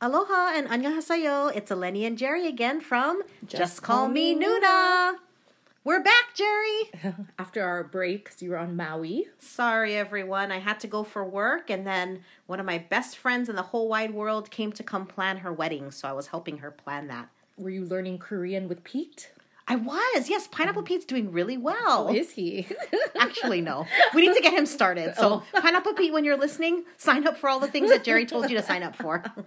Aloha and annyeonghaseyo. It's Eleni and Jerry again from Just, Just Call, Call Me Nuna. We're back, Jerry. After our break, because you were on Maui. Sorry, everyone. I had to go for work, and then one of my best friends in the whole wide world came to come plan her wedding, so I was helping her plan that. Were you learning Korean with Pete? I was, yes. Pineapple Pete's doing really well. How is he? Actually, no. We need to get him started. So, Pineapple Pete, when you're listening, sign up for all the things that Jerry told you to sign up for.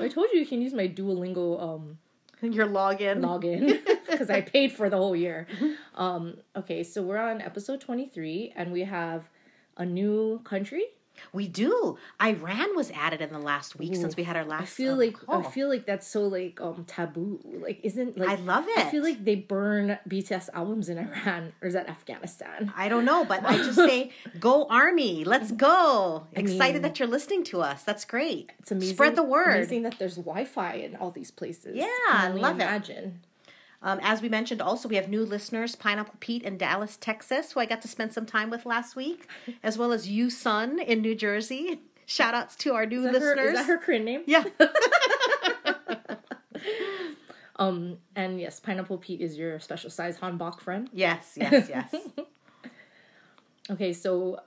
I told you you can use my Duolingo um, Your login. login because I paid for the whole year. Um, okay, so we're on episode 23 and we have a new country. We do. Iran was added in the last week since we had our last. I feel um, like call. I feel like that's so like um taboo. Like isn't like I love it. I feel like they burn BTS albums in Iran or is that Afghanistan? I don't know, but I just say, go Army, let's go! Excited mean- that you're listening to us. That's great. It's amazing. Spread the word. Amazing that there's Wi-Fi in all these places. Yeah, I love it. Um, as we mentioned, also we have new listeners, Pineapple Pete in Dallas, Texas, who I got to spend some time with last week, as well as you, Sun, in New Jersey. Shout outs to our new Is that, her, listeners. is that her Korean name? Yeah. Um, and yes, Pineapple Pete is your special size Hanbok friend. yes, yes, yes. Okay, so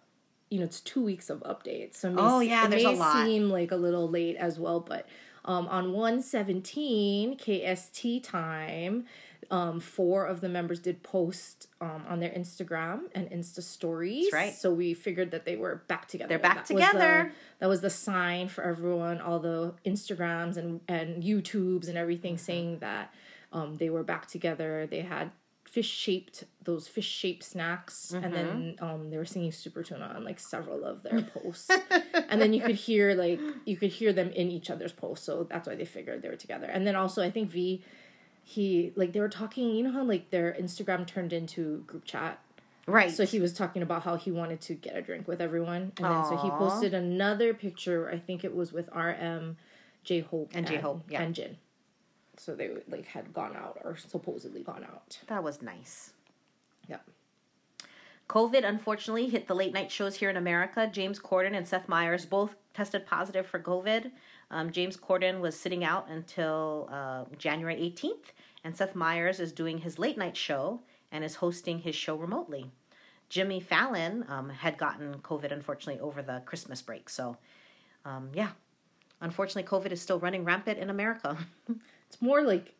you know it's two weeks of updates. So it may, Oh, yeah, it there's may a lot. seem like a little late as well, but um, on one seventeen KST time, um, four of the members did post um, on their Instagram and Insta stories. That's right. So we figured that they were back together. They're back That was the- together. that was the sign for everyone, all the Instagrams and and YouTubes and everything Mm-hmm. saying that um, they were back together. They had fish shaped those fish shaped snacks, and then Mm-hmm. um, they were singing Super Tuna on like several of their posts. and then you could hear like you could hear them in each other's posts, so that's why they figured they were together. And then also, I think V. He like they were talking, you know how like their Instagram turned into group chat. right. So he was talking about how he wanted to get a drink with everyone, and then so he posted another picture. I think it was with RM, J Hope, And J-Hope, yeah. and Jin. So they like had gone out or supposedly gone out. that was nice. Yeah. COVID unfortunately hit the late night shows here in America. James Corden and Seth Meyers both tested positive for COVID. Um, James Corden was sitting out until uh, January 18th, and Seth Meyers is doing his late night show and is hosting his show remotely. Jimmy Fallon um, had gotten COVID unfortunately over the Christmas break. So, um, yeah, unfortunately, COVID is still running rampant in America. It's more like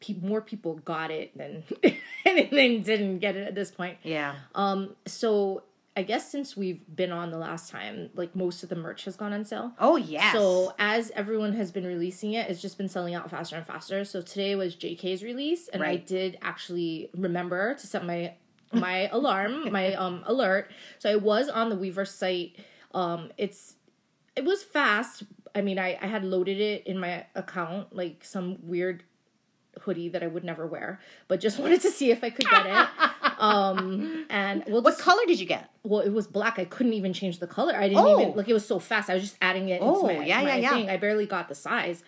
pe- more people got it than than didn't get it at this point. yeah. Um. So I guess since we've been on the last time, like most of the merch has gone on sale. Oh, yes. So as everyone has been releasing it, it's just been selling out faster and faster. So today was JK's release, and I did actually remember to set my my alarm, my um alert. So I was on the Weverse site. Um, it's it was fast. I mean, I I had loaded it in my account like some weird hoodie that I would never wear, but just wanted to see if I could get it. Um, and we'll what just color did you get? well, it was black. I couldn't even change the color. I didn't Oh. even like it was so fast. I was just adding it Oh, into my, yeah, my yeah, yeah. thing. I barely got the size.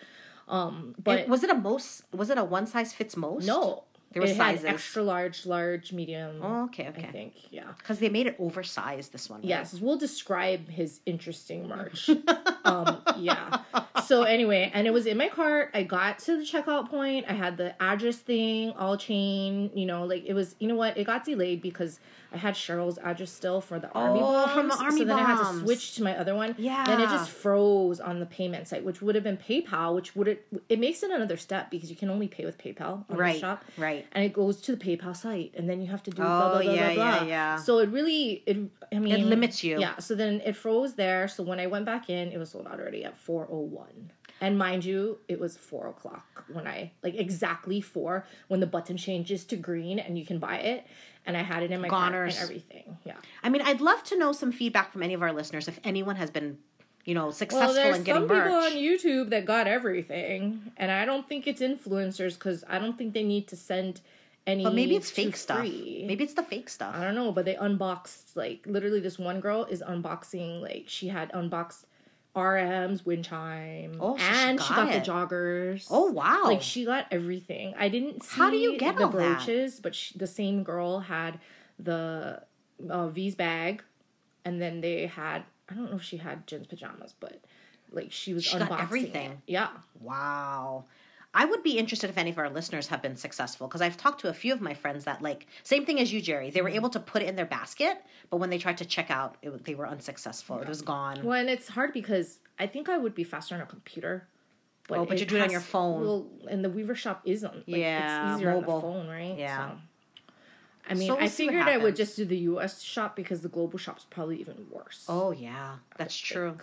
Um, but It- was it a most? Was it a one size fits most? no, There were it sizes. had extra large, large, medium. Oh, okay, okay. I think yeah. Because they made it oversized. This one. right? Yes, we'll describe his interesting march. um, yeah. So anyway, and it was in my cart. I got to the checkout point. I had the address thing all chain. You know, like it was. You know what? It got delayed because I had Cheryl's address still for the army Oh, bombs. from the army So then I had to switch to my other one. Yeah. Then it just froze on the payment site, which would have been PayPal, which would it it makes it another step because you can only pay with PayPal on Right, the shop. right. And it goes to the PayPal site, and then you have to do oh, blah Oh, blah blah yeah, blah yeah, blah. yeah. So it really it I mean it limits you. Yeah. So then it froze there. So when I went back in, it was sold out already at four oh one. And mind you, it was four o'clock when I like exactly four when the button changes to green and you can buy it. And I had it in my cart Goners. and everything. Yeah. I mean, I'd love to know some feedback from any of our listeners if anyone has been, you know, successful there's in getting some people on YouTube that got everything, and I don't think it's influencers because I don't think they need to send any. but maybe it's fake stuff. free. Maybe it's the fake stuff. I don't know, but they unboxed like literally this one girl is unboxing like she had unboxed RM's wind chime Oh, she and she got got, it. the joggers. Oh, wow. Like she got everything. I didn't see How do you get the all that? brooches, but she, the same girl had the uh, V's bag, and then they had I don't know if she had Jin's pajamas, but like she was She unboxing got everything. it. Yeah. Wow. I would be interested if any of our listeners have been successful because I've talked to a few of my friends that like same thing as you, Jerry. They were Mm-hmm. able to put it in their basket, but when they tried to check out, it, they were unsuccessful. It was gone. Well, and it's hard because I think I would be faster on a computer. Oh, but you do it on your phone. Well, and the Weverse shop is on. Like, Yeah, it's easier mobile. on the phone, right? Yeah. So, I mean, So we'll I figured I would just do the U.S. shop because the global shop's probably even worse. Oh yeah, that's think.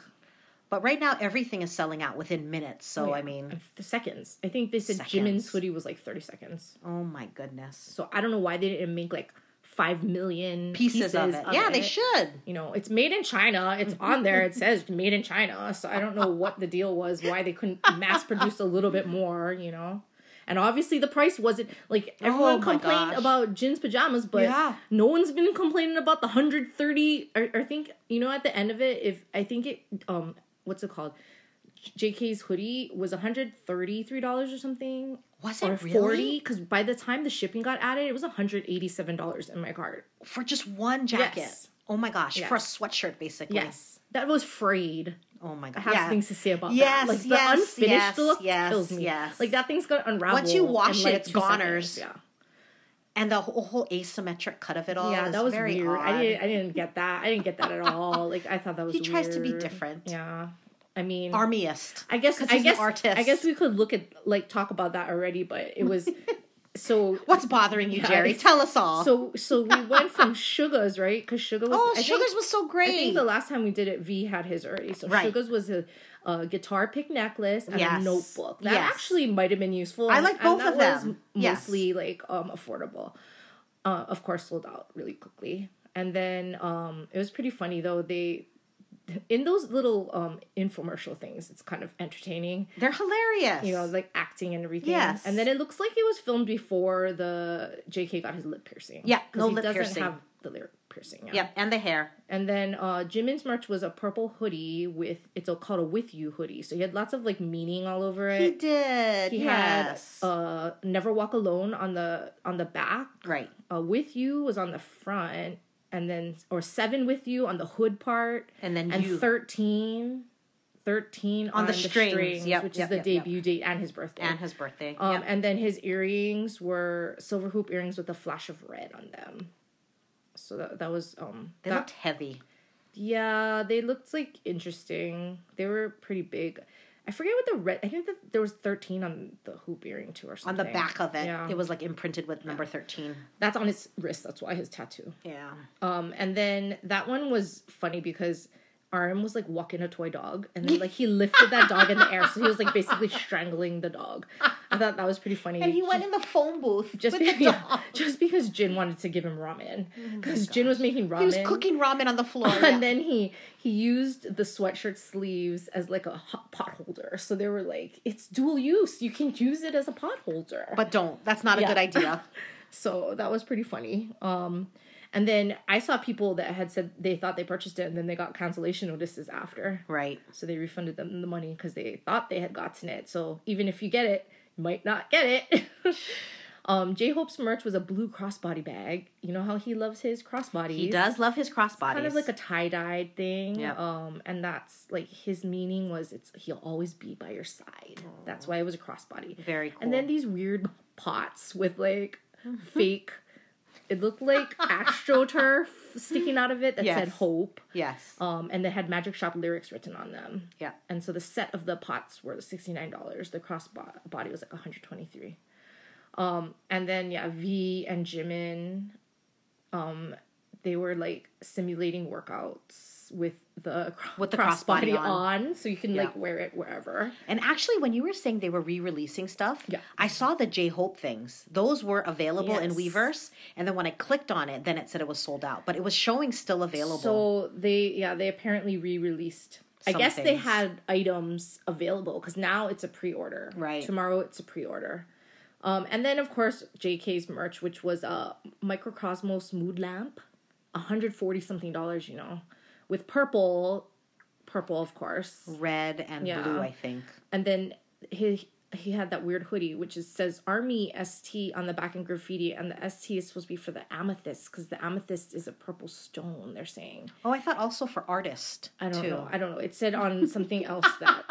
But right now, everything is selling out within minutes. So Yeah. I mean, the seconds. I think they said Seconds. Jimin's hoodie was like thirty seconds. oh my goodness, So I don't know why they didn't make like five million pieces, of it. yeah, they should. You know, it's made in China. It's on there. It says made in China. So I don't know what the deal was. Why they couldn't mass produce a little bit more. You know. And obviously the price wasn't like everyone Oh complained gosh. about Jin's pajamas, but Yeah. no one's been complaining about the hundred thirty. Or, or I think you know at the end of it, if I think it um what's it called, JK's hoodie was one hundred thirty three dollars or something, Was or it really forty? Because by the time the shipping got added, it was one hundred eighty seven dollars in my cart. for just one jacket? Yes. Oh my gosh, for a sweatshirt, basically. Yes, that was frayed. Oh my gosh. I have yeah. things to say about Yes, that. Like the yes, unfinished yes, look yes, kills me. yes. Like that thing's gonna unravel. Once you wash it, like, it's two seconds. goners. Yeah, and the whole, whole asymmetric cut of it all. yeah, that was very weird. I didn't, I didn't get that. I didn't get that at all. Like I thought that was. He tries to be different. Yeah, I mean, Armyist. I guess. I guess artist. I guess we could look at like talk about that already, but it was so What's bothering you, Jerry? Tell us all. so so we went from Suga's right because Suga was oh, I think- Sugas was so great. I think the last time we did it, V had his already. So Right. Suga's was a, a guitar pick necklace and Yes. a notebook. That Yes. actually might have been useful. I like both of was them. Yes. Mostly like um affordable. Uh, of course, sold out really quickly. And then um, it was pretty funny though. They in those little um infomercial things, it's kind of entertaining. They're hilarious. You know, like acting and everything. Yes. And then it looks like it was filmed before the J.K. got his lip piercing. Yeah, 'Cause no he lip doesn't piercing. have the lip piercing. Yeah. Yep, and the hair. And then uh Jimin's merch was a purple hoodie with it's a, called a with you hoodie. So he had lots of like meaning all over it. He did. He yes. had uh never walk alone on the on the back. right. Uh with you was on the front and then or seven with you on the hood part And then and you. 13 13 On the strings. Yep, which yep, is the yep, debut date and his birthday. and his birthday. um and then his earrings were silver hoop earrings with a flash of red on them. So that, that was um They that- looked heavy. yeah, they looked like interesting. They were pretty big. I forget what the red. I think that there was thirteen on the hoop earring too, or something. On the back of it, Yeah. it was like imprinted with number 13. That's on his wrist. That's why his tattoo. Yeah. Um, and then that one was funny because RM was like walking a toy dog, and then like he lifted that dog in the air, so he was like basically strangling the dog. I thought that was pretty funny. And he went in the phone booth just with be- the yeah, just because Jin wanted to give him ramen because Jin was making ramen. He was cooking ramen on the floor. and yeah. then he he used the sweatshirt sleeves as like a hot pot holder. So they were like, it's dual use. You can use it as a pot holder. but don't. That's not a Yeah. good idea. so that was pretty funny. Um, and then I saw people that had said they thought they purchased it and then they got cancellation notices after. right. So they refunded them the money because they thought they had gotten it. So even if you get it, you might not get it. um, J Hope's merch was a blue crossbody bag. You know how he loves his crossbodies. He does love his crossbodies. kind of like a tie-dyed thing Yeah. um and that's like his meaning was it's he'll always be by your side that's why it was a crossbody very cool. and then these weird pots with like fake it looked like astroturf sticking out of it that said hope. Yes. um and they had magic shop lyrics written on them. Yeah. and so the set of the pots were $69 the cross body was like 123 um and then yeah v and jimin um they were like simulating workouts with the With the crossbody crossbody on. on. so you can Yeah. like wear it wherever And actually, when you were saying they were re-releasing stuff, Yeah. I saw the J Hope things. Those were available in Weverse, and then when I clicked on it, then it said it was sold out, but it was showing still available. so they yeah they apparently re-released I Some guess they had items available because now it's a pre-order. Right. Tomorrow it's a pre-order. Um, and then of course JK's merch, which was a Mikrokosmos mood lamp, hundred forty something dollars. You know, with purple, purple of course, red and Yeah. blue, I think. and then he he had that weird hoodie which is says Army ST on the back in graffiti, and the ST is supposed to be for the amethyst because the amethyst is a purple stone. They're saying. Oh, I thought also for artist. I don't too. know. I don't know. It said on something else that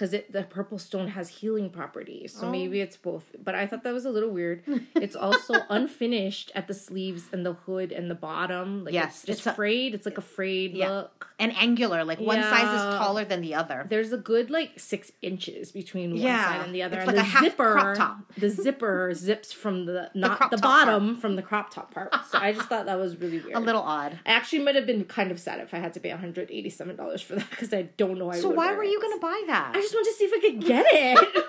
because the purple stone has healing properties, so Oh. maybe it's both. But I thought that was a little weird. It's also unfinished at the sleeves and the hood and the bottom. Like Yes, it's just it's a- frayed. It's like a frayed Yeah. look. And angular, like one size is taller than the other. There's a good like six inches between one Yeah, side and the other. it's and like the a half zipper, crop top. the zipper zips from the not crop the, top part. bottom from the crop top part. So I just thought that was really weird. A little odd. I actually might have been kind of sad if I had to pay $187 for that because I don't know. I So why were it. you gonna buy that? I just wanted to see if I could get it.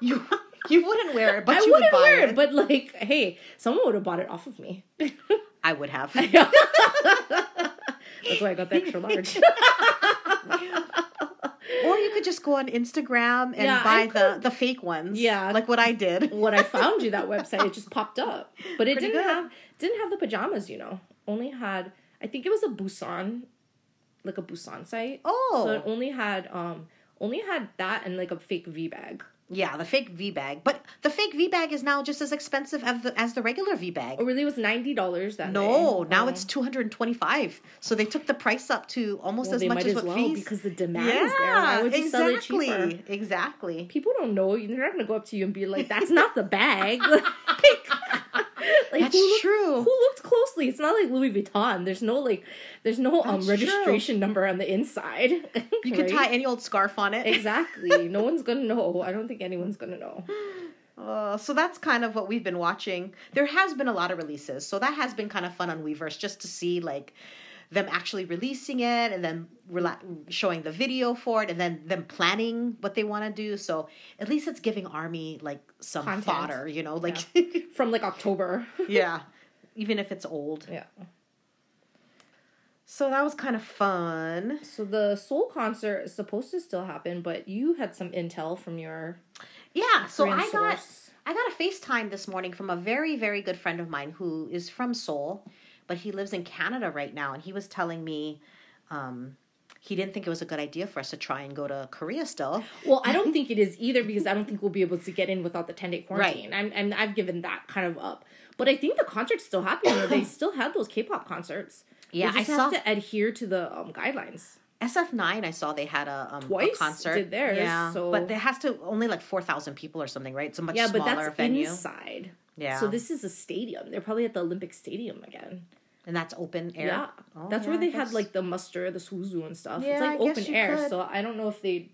you you wouldn't wear it, but I you wouldn't would buy wear it. it, but like, hey, someone would have bought it off of me. I would have. That's why I got the extra large. or you could just go on Instagram and Yeah, buy the the fake ones. Yeah. like what I did. when I found you that website, it just popped up, but it Pretty didn't good. have didn't have the pajamas. You know, only had I think it was a Busan, like a Busan site. Oh. so it only had um only had that and like a fake V bag. Yeah, the fake V bag, but the fake V bag is now just as expensive as the as the regular V bag. Oh, really? It was ninety dollars that No, day? now Oh. it's two hundred and twenty five. So they took the price up to almost Well, as much as what well fees. because the demand is there. Why would you sell it exactly, cheaper? exactly. people don't know. They're not gonna go up to you and be like, "That's not the bag." like, That's who looked, true. Who looked closely? It's not like Louis Vuitton. There's no like, there's no um registration number on the inside. You can tie any old scarf on it. exactly. No one's gonna know. I don't think anyone's gonna know. Uh, so that's kind of what we've been watching. There has been a lot of releases, so that has been kind of fun on Weverse just to see like them actually releasing it and then rela- showing the video for it and then them planning what they want to do. So at least it's giving Army like some Content. fodder, you know, like From like October. yeah, even if it's old. yeah. So that was kind of fun. So the Seoul concert is supposed to still happen, but you had some intel from your Yeah, so I got. I got a FaceTime this morning from a very very good friend of mine who is from Seoul, but he lives in Canada right now and he was telling me um he didn't think it was a good idea for us to try and go to Korea still. Well, I don't think it is either because I don't think we'll be able to get in without the 10 day quarantine. I'm, I'm, I've given that kind of up. But I think the concert's still happening. they still had those K pop concerts. Yeah, I have saw- to adhere to the um, guidelines. SF9 I saw they had a um a concert. did theirs, yeah, so- but it has to only like 4,000 people or something, right? It's a much Yeah, but that's venue. inside. Yeah. So this is a stadium. They're probably at the Olympic Stadium again. And that's open air. Yeah. Oh, that's yeah, where they had like the muster, the sowoozoo and stuff. Yeah, it's like I guess open you air. could. So I don't know if they,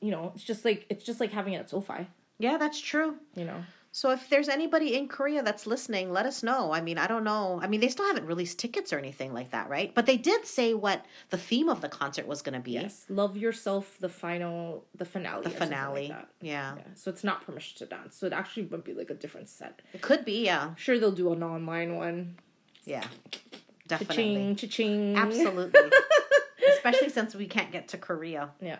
you know, it's just like it's just like having it at SoFi. Yeah, that's true. You know. So if there's anybody in Korea that's listening, let us know. I mean, I don't know. I mean, they still haven't released tickets or anything like that, right? But they did say what the theme of the concert was going to be. Yes. Love yourself. The final. The finale. The like finale. that. yeah. Yeah, so it's not permission to dance. So it actually would be like a different set. It could be, yeah. Sure, they'll do an online one. Yeah. Cha-ching, Definitely. cha-ching. Absolutely. Especially since we can't get to Korea. Yeah.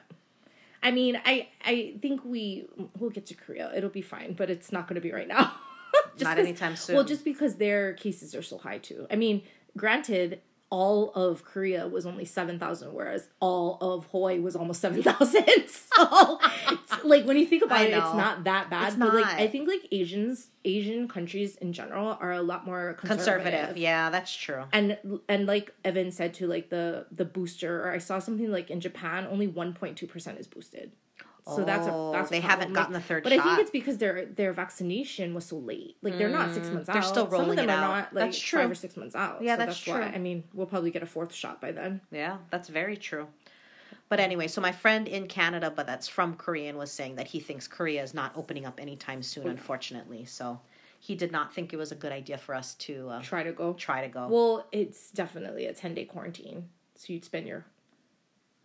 I mean, I I think we we'll get to Korea. It'll be fine, but it's not going to be right now. Not anytime soon. Well, just because their cases are so high too. I mean, granted, all of Korea was only seven thousand, whereas all of Hawaii was almost seven thousand. so, it's- like when you think about it, it's not that bad. It's but like, not. I think like Asians, Asian countries in general are a lot more conservative. conservative. Yeah, that's true. and and like Evan said to like the the booster or I saw something like in Japan only 1.2% is boosted. So that's a Oh, that's they problem. haven't gotten the third But I think it's because their their vaccination was so late. Like they're not six months out. they're still rolling Some of them it are out. not like That's true. five or six months out. Yeah, so that's why true. I mean we'll probably get a fourth shot by then. Yeah, that's very true. But anyway, so my friend in Canada, but that's from Korean, was saying that he thinks Korea is not opening up anytime soon, unfortunately. So he did not think it was a good idea for us to uh, Try to go. try to go. Well, it's definitely a ten day quarantine. So you'd spend your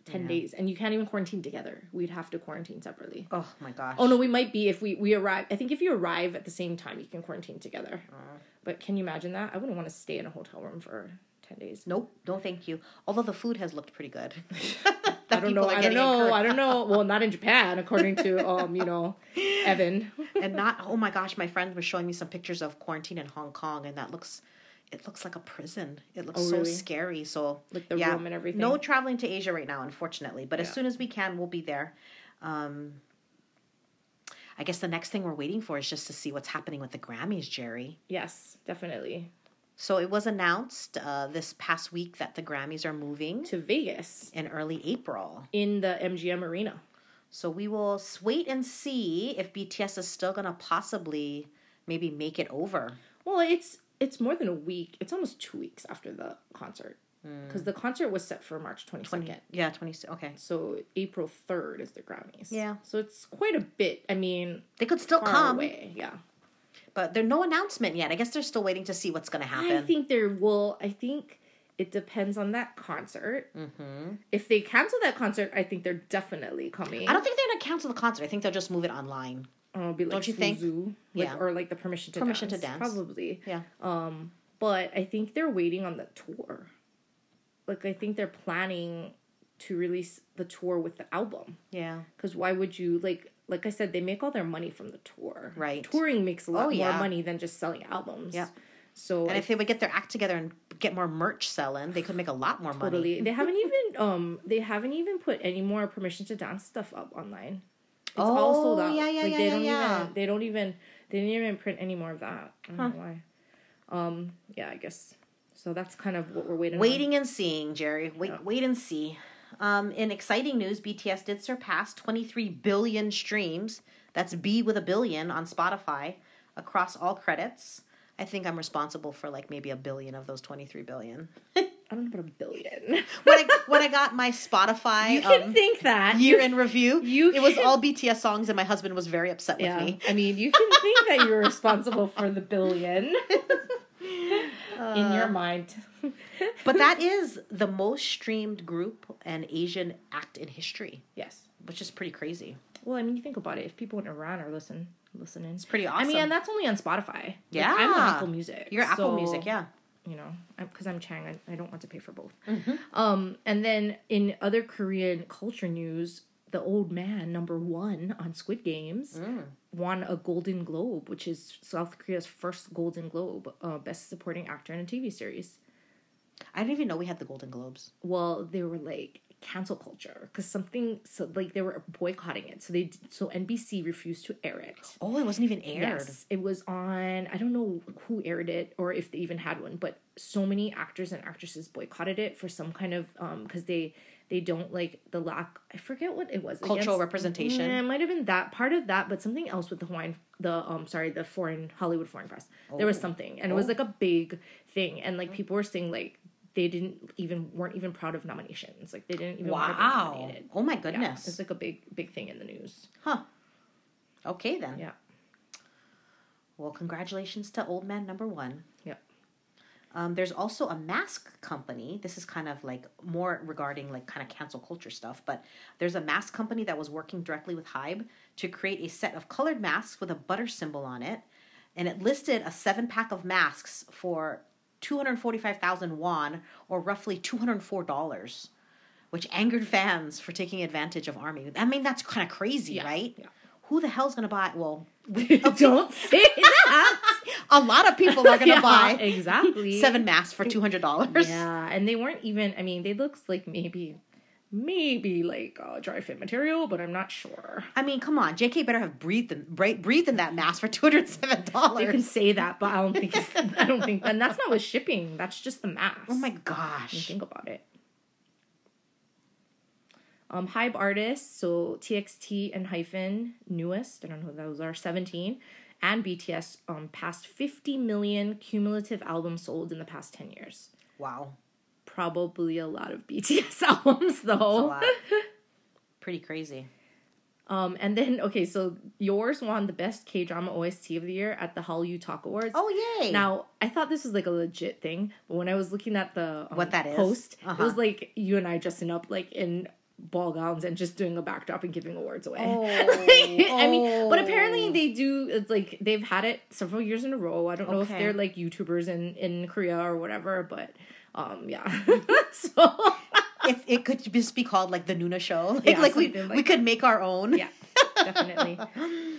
ten Yeah. days and you can't even quarantine together. We'd have to quarantine separately. oh my gosh. Oh no, we might be if we we arrive. I think if you arrive at the same time, you can quarantine together. Uh. But can you imagine that? I wouldn't want to stay in a hotel room for ten days. Nope, no thank you. Although the food has looked pretty good. I don't know. I don't know. I don't know. Well, not in Japan, according to um, you know, Evan. and not oh my gosh, my friend was showing me some pictures of quarantine in Hong Kong and that looks it looks like a prison. It looks Oh, so really? scary. So Like the yeah, room and everything? No traveling to Asia right now, unfortunately. But as soon as we can, we'll be there. Um I guess the next thing we're waiting for is just to see what's happening with the Grammys, Jerry. Yes, definitely. So it was announced uh, this past week that the Grammys are moving To Vegas in early April. in the MGM Arena. So we will wait and see if BTS is still gonna possibly maybe make it over. Well, it's it's more than a week. It's almost two weeks after the concert because the concert was set for March twenty second. Yeah, twenty. Okay, So April third is the Grammys. Yeah. So it's quite a bit. I mean, they could still far come, away. Yeah. but there's no announcement yet. I guess they're still waiting to see what's gonna happen. I think there will. I think it depends on that concert. Mm-hmm. If they cancel that concert, I think they're definitely coming. I don't think they're gonna cancel the concert. I think they'll just move it online. Uh, it'll be like Don't you think? Sowoozoo, like, Yeah. or like the permission to Permission to dance, Dance. probably. Yeah. Um, but I think they're waiting on the tour. Like I think they're planning to release the tour with the album. Yeah. Because why would you like? Like I said, they make all their money from the tour. Right. Touring makes a lot Oh, more yeah. money than just selling albums. Yeah. So And if they would get their act together and get more merch selling, they could make a lot more money. totally, they haven't even um they haven't even put any more permission to dance stuff up online. It's all sold Oh, out. yeah, yeah, like yeah, they yeah, don't yeah. even they don't even they didn't even print any more of that. I don't know why. Um yeah, I guess. So that's kind of what we're waiting on. Waiting and seeing, Jerry. Wait, Yeah. wait and see. Um, in exciting news, BTS did surpass 23 billion streams. That's B with a billion on Spotify across all credits. I think I'm responsible for like maybe a billion of those 23 billion. I don't know about a billion. when I when I got my Spotify you can um, think that. year You- in review, you it was can- all BTS songs, and my husband was very upset with Yeah. me. I mean, you can think that you're responsible for the billion in your mind. But that is the most streamed group and Asian act in history, yes. which is pretty crazy. Well, I mean, you think about it. If people in Iran are listen listening, It's pretty awesome. I mean, and that's only on Spotify. Like, Yeah. I'm on Apple Music. You're Apple Music, yeah. You know, because I'm, Chang, I, I don't want to pay for both. Mm-hmm. Um, and then in other Korean culture news, the old man number one on Squid Games Mm. won a Golden Globe, which is South Korea's first Golden Globe, uh, best supporting actor in a TV series. I didn't even know we had the Golden Globes. well they were like cancel culture because something so like they were boycotting it so they so nbc refused to air it Oh, it wasn't even aired. yes it was on i don't know who aired it or if they even had one but so many actors and actresses boycotted it for some kind of um because they they don't like the lack i forget what it was Cultural against- representation. Yeah, it might have been that part of that but something else with the hawaiian the um sorry the foreign hollywood foreign press there was Oh. something and it was like a big thing and like people were saying like they didn't even weren't even proud of nominations like they didn't even want to be Wow. nominated Oh my yeah, goodness. it's like a big big thing in the news huh. Okay then. yeah Well, congratulations to Old Man Number One. yeah Um, there's also a mask company. This is kind of like more regarding like kind of cancel culture stuff, but there's a mask company that was working directly with Hybe to create a set of colored masks with a butter symbol on it, and it listed a seven pack of masks for two hundred forty five thousand won or roughly two hundred four dollars, which angered fans for taking advantage of Army. I mean, that's kind of crazy, Yeah, right? yeah. Who the hell's gonna buy? Well, don't say that a lot of people are gonna Yeah, buy exactly seven masks for two hundred dollars. yeah and they weren't even i mean they looked like maybe maybe like uh, dry fit material but i'm not sure I mean, come on, J.K. better have breathed in, breathed in that mask for two hundred seven dollars. you can say that but i don't think it's, i don't think and that's not with shipping that's just the mask Oh my gosh! think about it. Um, Hybe artists, so TXT and Hyphen, newest, I don't know who those are, 17, and BTS um, passed 50 million cumulative albums sold in the past 10 years. Wow, Probably a lot of BTS albums, though. lot. Pretty crazy. Um, and then, okay, so yours won the best K drama OST of the year at the Hallyu Talk Awards. Oh yay! Now, I thought this was like a legit thing, but when I was looking at the um, What that is? post, Uh-huh. it was like you and I dressing up like in ball gowns and just doing a backdrop and giving awards away. Oh, I mean, but apparently oh. they do. It's like they've had it several years in a row. I don't know if they're like YouTubers in in Korea or whatever, but um, yeah. so it, it could just be called like the Nuna Show. Like, Yeah, like we like we could make our own. yeah, definitely.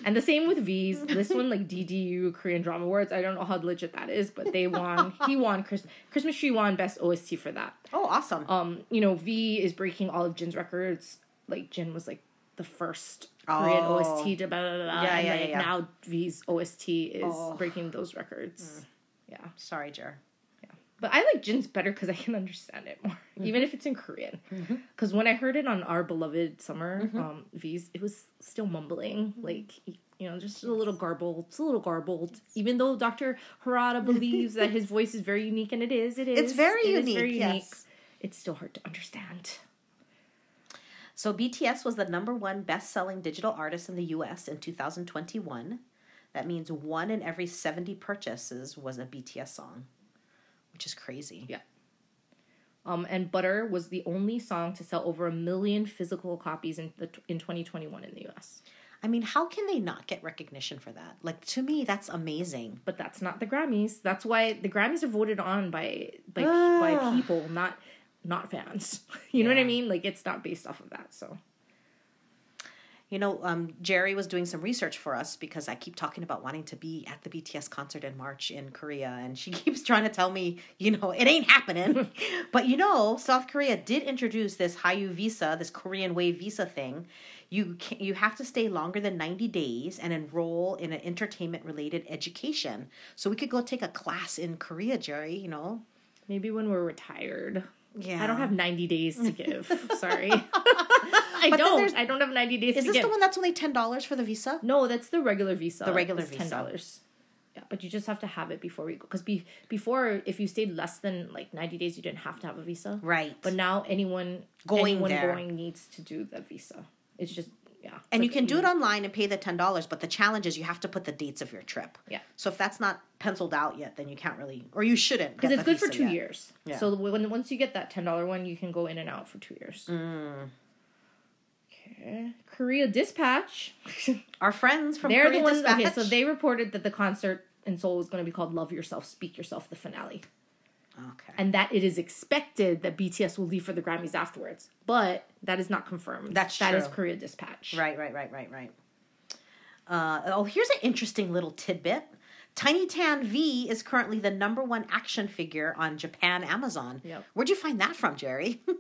And the same with V's. This one, like DDU Korean Drama Awards. I don't know how legit that is, but they won. he won. Chris, Christmas Tree won best OST for that. Oh, awesome. Um, you know, V is breaking all of Jin's records. Like Jin was like the first Korean Oh. OST to blah blah blah. Yeah, and yeah, like yeah, now V's OST is Oh. breaking those records. Yeah. Sorry, Jer. But I like Jin's better because I can understand it more, Mm-hmm. even if it's in Korean. Because when I heard it on Our Beloved Summer, Mm-hmm. um, V's, it was still mumbling, like you know, just a little garbled. It's a little garbled, even though Dr. Harada believes that his voice is very unique, and it is. It is. It's very It is unique, yes. It's still hard to understand. So BTS was the number one best-selling digital artist in the U.S. in 2021. That means one in every 70 purchases was a BTS song, which is crazy. Yeah. Um, and Butter was the only song to sell over a million physical copies in the in 2021 in the U.S. I mean, how can they not get recognition for that? Like to me, that's amazing. but that's not the Grammys. That's why the Grammys are voted on by by Ah. by people, not not fans. You know what I mean? Like it's not based off of that. So You know, um, Jerry was doing some research for us because I keep talking about wanting to be at the BTS concert in March in Korea, and she keeps trying to tell me, you know, it ain't happening. but you know, South Korea did introduce this Hallyu visa, this Korean Wave visa thing. You can, you have to stay longer than ninety days and enroll in an entertainment related education. So we could go take a class in Korea, Jerry. You know, maybe when we're retired. yeah. I don't have 90 days to give. Sorry. I But don't. I don't have 90 days Is this the one that's only ten dollars for the visa? No, that's the regular visa. The regular It's visa. $10. Yeah, but you just have to have it before we go. Because be, before, if you stayed less than like 90 days, you didn't have to have a visa. Right. But now anyone Going anyone there. going needs to do the visa. It's just, yeah. And you can do it online and pay the ten dollars, but the challenge is you have to put the dates of your trip. Yeah. So if that's not penciled out yet, then you can't really, or you shouldn't, because it's good for two yet. years. Yeah. So when once you get that ten dollar one, you can go in and out for two years. Mm. Okay, Korea Dispatch. Our friends from They're Korea the ones. Dispatch. Okay, so they reported that the concert in Seoul is going to be called "Love Yourself, Speak Yourself," the finale, Okay. and that it is expected that BTS will leave for the Grammys afterwards. But that is not confirmed. That's That is true. Korea Dispatch. Right, right, right, right, right. Uh, oh, here's an interesting little tidbit. Tiny Tan V is currently the number one action figure on Japan Amazon. Yep. Where'd you find that from, Jerry?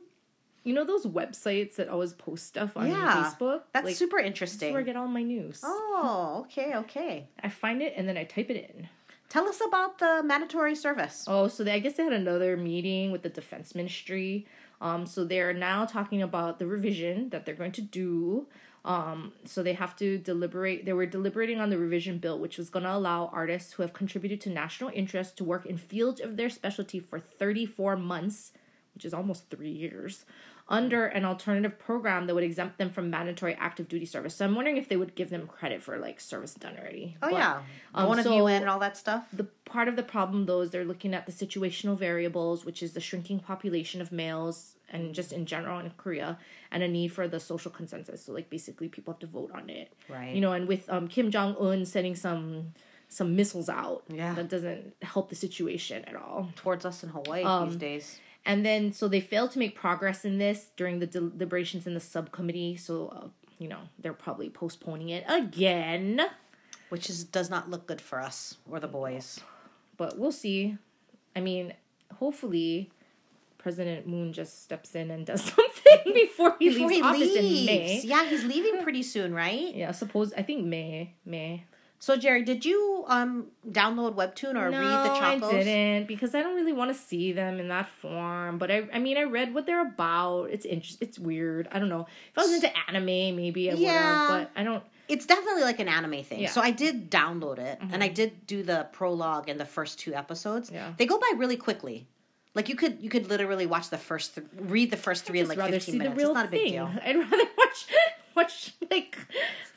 You know those websites that always post stuff on Yeah, Facebook? That's Like, super That's interesting. where I get all my news. Oh, okay, okay. I find it and then I type it in. Tell us about the mandatory service. Oh, so they, I guess they had another meeting with the defense ministry. Um, so they're now talking about the revision that they're going to do. Um, so they have to deliberate. They were deliberating on the revision bill, which was going to allow artists who have contributed to national interest to work in fields of their specialty for 34 months, which is almost three years, under an alternative program that would exempt them from mandatory active duty service. So I'm wondering if they would give them credit for like service done already. Oh But- yeah, um, to so- UN and all that stuff. the part of the problem though is they're looking at the situational variables which is the shrinking population of males and just in general in korea and a need for the social consensus so like basically people have to vote on it Right. you know and with um, kim jong-un sending some some missiles out Yeah. that doesn't help the situation at all towards us in Hawaii Um, these days. And then so they failed to make progress in this during the deliberations in the subcommittee so uh, you know they're probably postponing it again which is does not look good for us or the boys. but we'll see. I mean, hopefully, President Moon just steps in and does something before he Before leaves he office leaves, in May. yeah, he's leaving pretty soon, right? Yeah, suppose I think May. May. So Jerry, did you um download Webtoon or no, read the I didn't because I don't really want to see them in that form. But I, I mean, I read what they're about. It's interest. It's weird. I don't know. If I was into anime, maybe I would Yeah. have. But I don't. It's definitely like an anime thing. Yeah. Mm-hmm. So I did download it and I did do the prologue and the first two episodes. Yeah. They go by really quickly. Like you could you could literally watch the first th- read the first three in like 15 minutes. it's not a big thing. deal. I'd rather watch watch like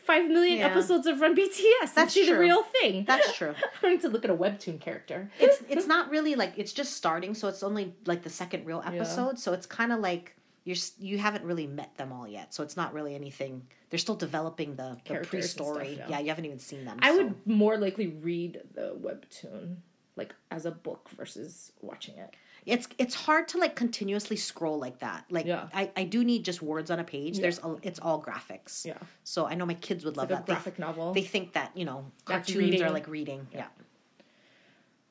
five million Yeah. episodes of Run BTS. That's see the real thing. That's true. I'm going to look at a webtoon character. it's it's not really like it's just starting, so it's only like the second real episode. So it's kind of like you're you haven't really met them all yet. So it's not really anything. They're still developing the, the pre-story. stuff, yeah. yeah. you haven't even seen them. I so. would more likely read the webtoon like as a book versus watching it. It's it's hard to like continuously scroll like that. Like Yeah. I, I do need just words on a page. There's a, it's all graphics. Yeah. So I know my kids would love like a that. They- graphic novel. They think that you know That's cartoons reading. are like reading. Yeah.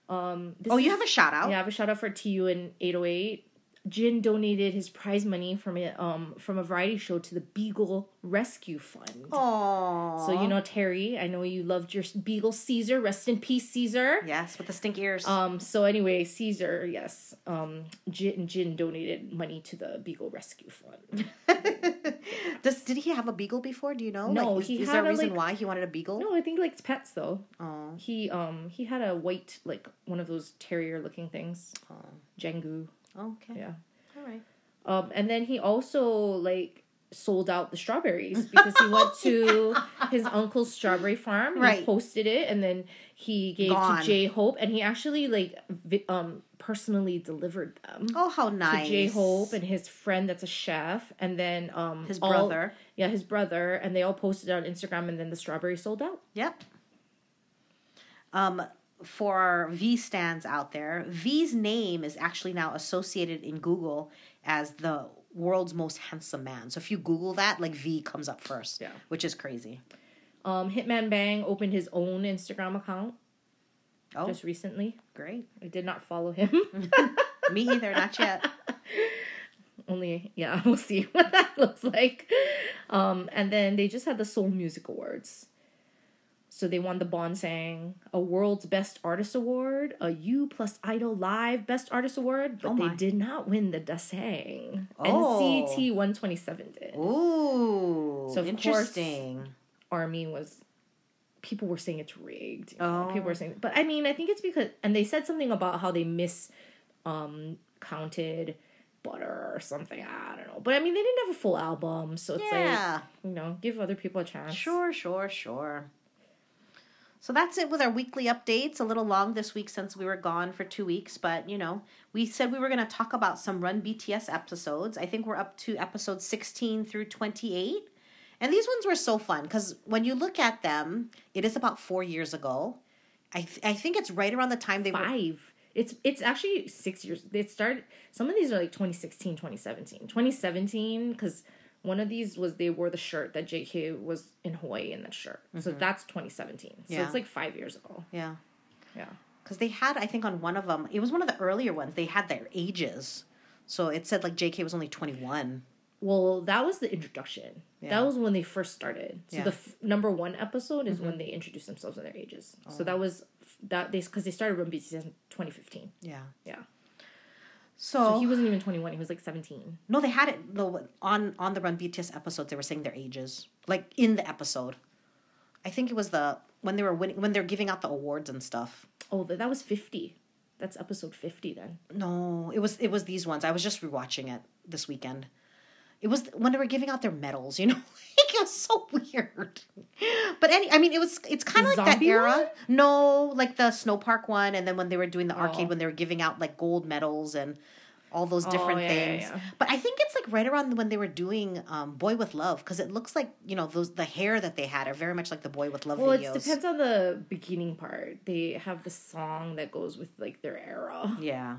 um, this Oh, you have a shout out. Yeah, I have a shout out for TU in 808. Jin donated his prize money from a um from a variety show to the Beagle Rescue Fund. Oh. So you know Terry, I know you loved your Beagle Caesar. Rest in peace, Caesar. Yes, with the stink ears. Um. So anyway, Caesar, yes. Um. Jin Jin donated money to the Beagle Rescue Fund. Does did he have a beagle before? Do you know? No, like, is, he is there a had reason like- why he wanted a beagle? No, I think like it's pets though. Oh. He um he had a white like one of those terrier looking things. Oh. Jjanggu. Okay. Yeah. All right. Um, and then he also like sold out the strawberries because he went to his uncle's strawberry farm. He Right. posted it, and then he gave Gone. to J Hope, and he actually like vi- um personally delivered them. Oh, how nice. To J Hope and his friend that's a chef, and then um his all- brother. yeah, his brother, and they all posted it on Instagram, and then the strawberry sold out. Yep. Um, for our V stands out there, V's name is actually now associated in Google as the world's most handsome man. So if you Google that, like V comes up first. Yeah. Which is crazy. Um, Hitman Bang opened his own Instagram account Oh, just recently. great. I did not follow him. Me either, not yet. only yeah we'll see what that looks like um and then they just had the Seoul music awards so they won the bonsang a world's best artist award a u plus idol live best artist award but Oh they did not win the daesang Oh. nct 127 did Ooh, So, of interesting. army was people were saying it's rigged you Oh. people were saying but i mean i think it's because and they said something about how they miss um counted butter or something i don't know but i mean they didn't have a full album so it's yeah. like you know give other people a chance Sure, sure, sure. So that's it with our weekly updates. A little long this week since we were gone for two weeks, but you know, we said we were going to talk about some Run BTS episodes. I think we're up to episode 16 through 28. And these ones were so fun because when you look at them, it is about four years ago. I, th- I think it's right around the time they were. five it's it's actually six years it started some of these are like 2016 2017 2017 because one of these was they wore the shirt that jk was in hawaii in that shirt so that's 2017 so Mm-hmm. Yeah. it's like five years ago Yeah. yeah Because they had, I think, on one of them, it was one of the earlier ones, they had their ages. So it said like JK was only 21. Well, that was the introduction. Yeah. That was when they first started. So Yeah. the f- number one episode is when they introduced themselves and their ages. Oh. So that was f- that they because they started Run BTS in 2015. Yeah. Yeah. So, So he wasn't even 21. He was like 17. no, they had it no, on on the Run BTS episodes. They were saying their ages, like in the episode. I think it was the when they were winning when they're giving out the awards and stuff. Oh, that was 50. That's episode 50 then. No, it was it was these ones. I was just rewatching it this weekend. It was when they were giving out their medals. You know, it was so weird. But any, I mean, it was it's kind of like that era. one? No, like the snow park one, and then when they were doing the arcade Oh. when they were giving out like gold medals and all those different Oh, yeah, yeah, things. yeah. But I think it's like right around when they were doing um, Boy with Love because it looks like you know those the hair that they had are very much like the Boy with Love Well, videos. it depends on the beginning part. They have the song that goes with like their era. Yeah.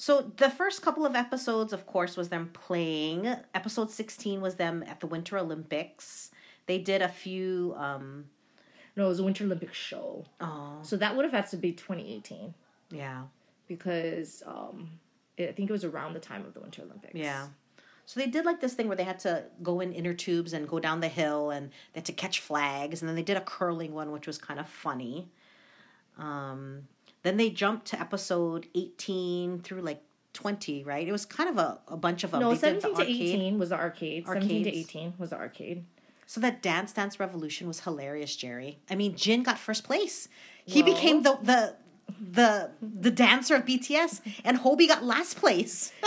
So the first couple of episodes, of course, was them playing. Episode sixteen was them at the Winter Olympics. They did a few. um No, it was a Winter Olympics show. Oh, So that would have had to be 2018 yeah, because um, it, I think it was around the time of the Winter Olympics. yeah. So they did like this thing where they had to go in inner tubes and go down the hill, and they had to catch flags, and then they did a curling one, which was kind of funny. Um, then they jumped to episode eighteen through like twenty, right? It was kind of a, a bunch of them. No, They did the 17 to 18 was the arcade. 17 to 18 was the arcade. So that Dance Dance Revolution was hilarious, Jerry. I mean, Jin got first place. He became the the the the dancer of BTS, and Hobi got last place.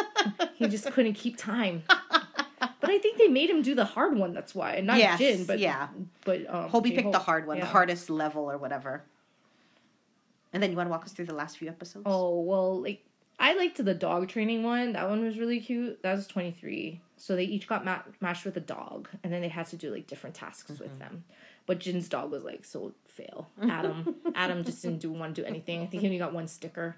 He just couldn't keep time. But I think they made him do the hard one. That's why, not Yes, Jin, but yeah. but um, Hobi picked the hard one, the hardest level or whatever. And then you want to walk us through the last few episodes? Oh well, like I liked the dog training one. That one was really cute. That was twenty three. So they each got ma- matched with a dog, and then they had to do like different tasks Mm-hmm. with them. But Jin's dog was like so fail. Adam, Adam just didn't do want to do anything. I think he only got one sticker.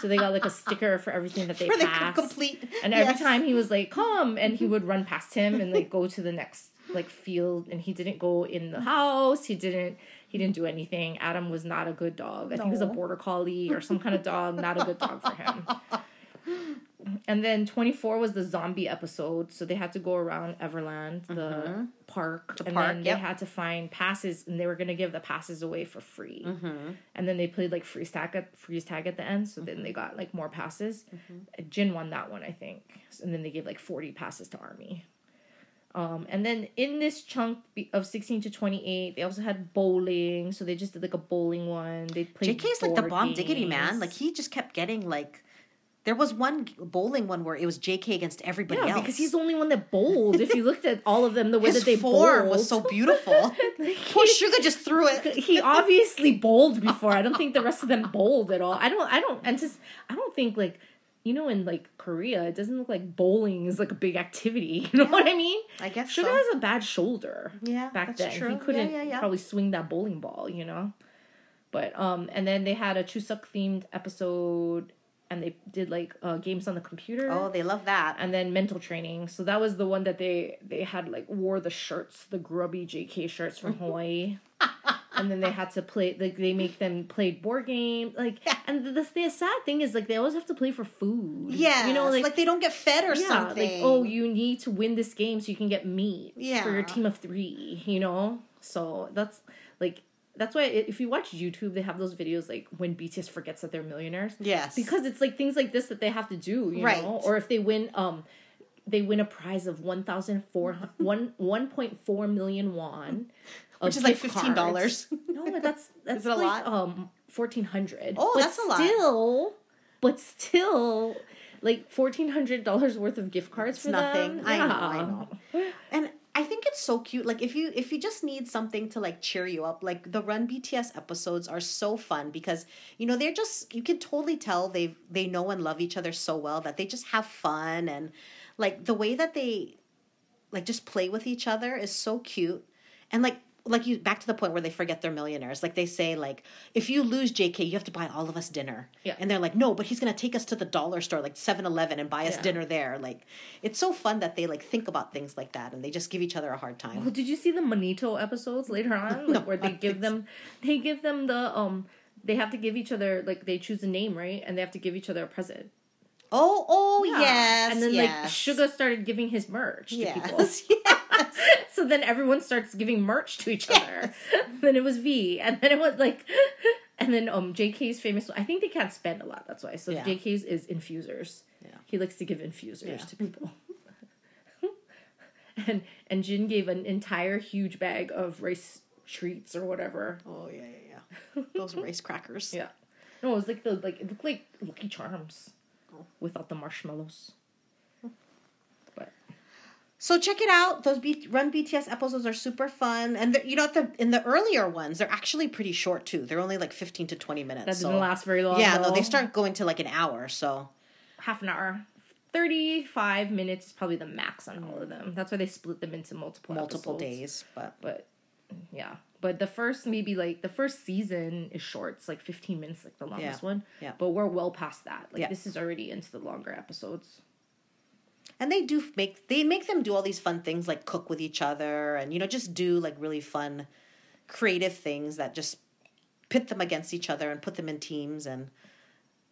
So they got like a sticker for everything that they Where they could passed. complete. And every Yes. time he was like, "Come," and he would run past him and like go to the next like field, and he didn't go in the house. He didn't. He didn't do anything. Adam was not a good dog. I think he was a border collie or some kind of dog. Not a good dog for him. And then 24 was the zombie episode. So they had to go around Everland, the park. and Mm-hmm. park, then yep. they had to find passes and they were going to give the passes away for free. Mm-hmm. And then they played like freeze tag at, freeze tag at the end. So then they got like more passes. Mm-hmm. Jin won that one, I think. And then they gave like 40 passes to Army. Um, and then in this chunk of 16 to 28, they also had bowling. So they just did like a bowling one. They played JK's like the bomb diggity man. Like he just kept getting like. There was one bowling one where it was JK against everybody Yeah, else. because he's the only one that bowled. if you looked at all of them, the way His that they form bowled, was so beautiful. he Poor Suga just threw it. he obviously bowled before. I don't think the rest of them bowled at all. I don't. I don't. And just, I don't think like you know in like Korea, it doesn't look like bowling is like a big activity. You know what I mean? I guess Suga so. has a bad shoulder. Yeah, back then true. he couldn't Yeah, yeah, yeah. probably swing that bowling ball. You know, but um, and then they had a Chuseok themed episode, and they did like uh, games on the computer Oh, they love that. and then mental training. So that was the one that they they had like wore the shirts, the grubby JK shirts from Hawaii. And then they had to play like they make them play board game like and the, the sad thing is like they always have to play for food. Yeah, You know like, they don't get fed or yeah, something. like oh you need to win this game so you can get meat yeah. for your team of 3, you know? So that's like that's why if you watch YouTube they have those videos like when BTS forgets that they're millionaires yes, because it's like things like this that they have to do, you Right. know. Or if they win, um, they win a prize of one thousand four one one point four million won, which is like fifteen dollars. No, but that's that's it a like, lot? Um, fourteen hundred. Oh, but that's a lot. Still, but still, like fourteen hundred dollars worth of gift cards for nothing. them. I know, I know. and I think it's so cute. Like if you if you just need something to like cheer you up, like the Run BTS episodes are so fun because you know they're just you can totally tell they they know and love each other so well that they just have fun and like the way that they like just play with each other is so cute and like like you back to the point where they forget they're millionaires like they say like if you lose jk you have to buy all of us dinner Yeah. and they're like no but he's gonna take us to the dollar store like 7-eleven and buy us Yeah. dinner there like it's so fun that they like think about things like that and they just give each other a hard time. Well, did you see the Manito episodes later on, like No, where they I give them, they give them the um, they have to give each other like they choose a name right, and they have to give each other a present. oh oh Yeah. yes And then like Suga started giving his merch to people. yes yes so then everyone starts giving merch to each other. then it was V, and then it was like, and then um JK's famous. I think they can't spend a lot. That's why. So Yeah. JK's is infusers. Yeah. He likes to give infusers Yeah. to people. and and Jin gave an entire huge bag of rice treats or whatever. oh yeah yeah yeah those rice crackers Yeah. No, it was like the like it looked like Lucky Charms Oh. without the marshmallows. So check it out. Those B- Run BTS episodes are super fun, and you know, the in the earlier ones, they're actually pretty short too. They're only like fifteen to twenty minutes. that so- didn't last very long. Yeah, no, they start going to like an hour. So half an hour. 35 minutes is probably the max on all of them. That's why they split them into multiple multiple episodes. days, but But yeah. But the first maybe like the first season is short. It's like 15 minutes like the longest one. yeah. But we're well past that. Like Yeah. this is already into the longer episodes. And they do make they make them do all these fun things like cook with each other, and you know, just do like really fun, creative things that just pit them against each other and put them in teams and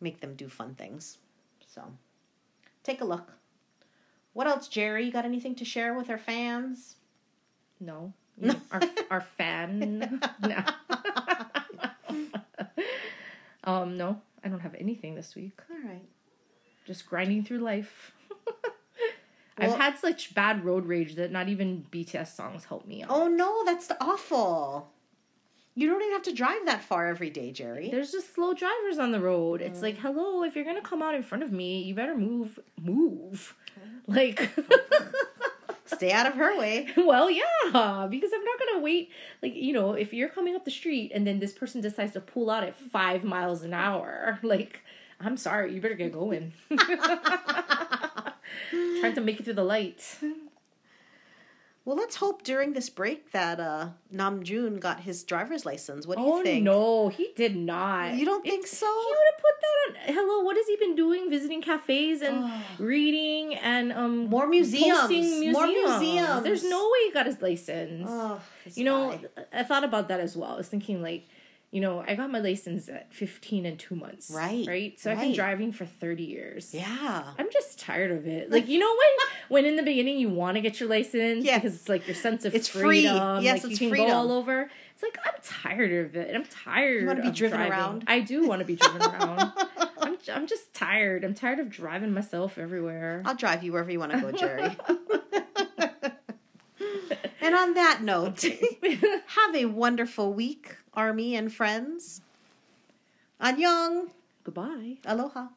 make them do fun things. So take a look. What else, Jerry? You got anything to share with our fans? No. Our our fan. no. um no, I don't have anything this week. All right. just grinding through life. Well- I've had such bad road rage that not even BTS songs help me out. Oh no, that's awful. You don't even have to drive that far every day, Jerry. There's just slow drivers on the road. It's Mm. like, hello, if you're gonna come out in front of me, you better move, move. Like, Stay out of her way. well, yeah, because I'm not gonna wait. Like, you know, if you're coming up the street and then this person decides to pull out at five miles an hour, like, I'm sorry, you better get going. Trying to make it through the light. Well, let's hope during this break that uh, Namjoon got his driver's license. What do you Oh think? no, he did not. You don't think so? He would have put that on. Hello, what has he been doing? Visiting cafes and reading and um More museums. posting More museums. museums. There's no way he got his license. Oh, you know. I thought about that as well. I was thinking like, you know, I got my license at 15 and two months. Right, Right. So I've been driving for 30 years. Yeah. I'm just tired of it. Like you know when when in the beginning you want to get your license Yeah. because it's like your sense of It's free. freedom. Yes, like it's you can freedom. go all over. It's like I'm tired of it. I'm tired. wanna be driven driving. around? I do want to be driven around. I'm I'm just tired. I'm tired of driving myself everywhere. I'll drive you wherever you want to go, Jerry. and on that note, have a wonderful week, Army and friends. Annyeong. Goodbye. Aloha.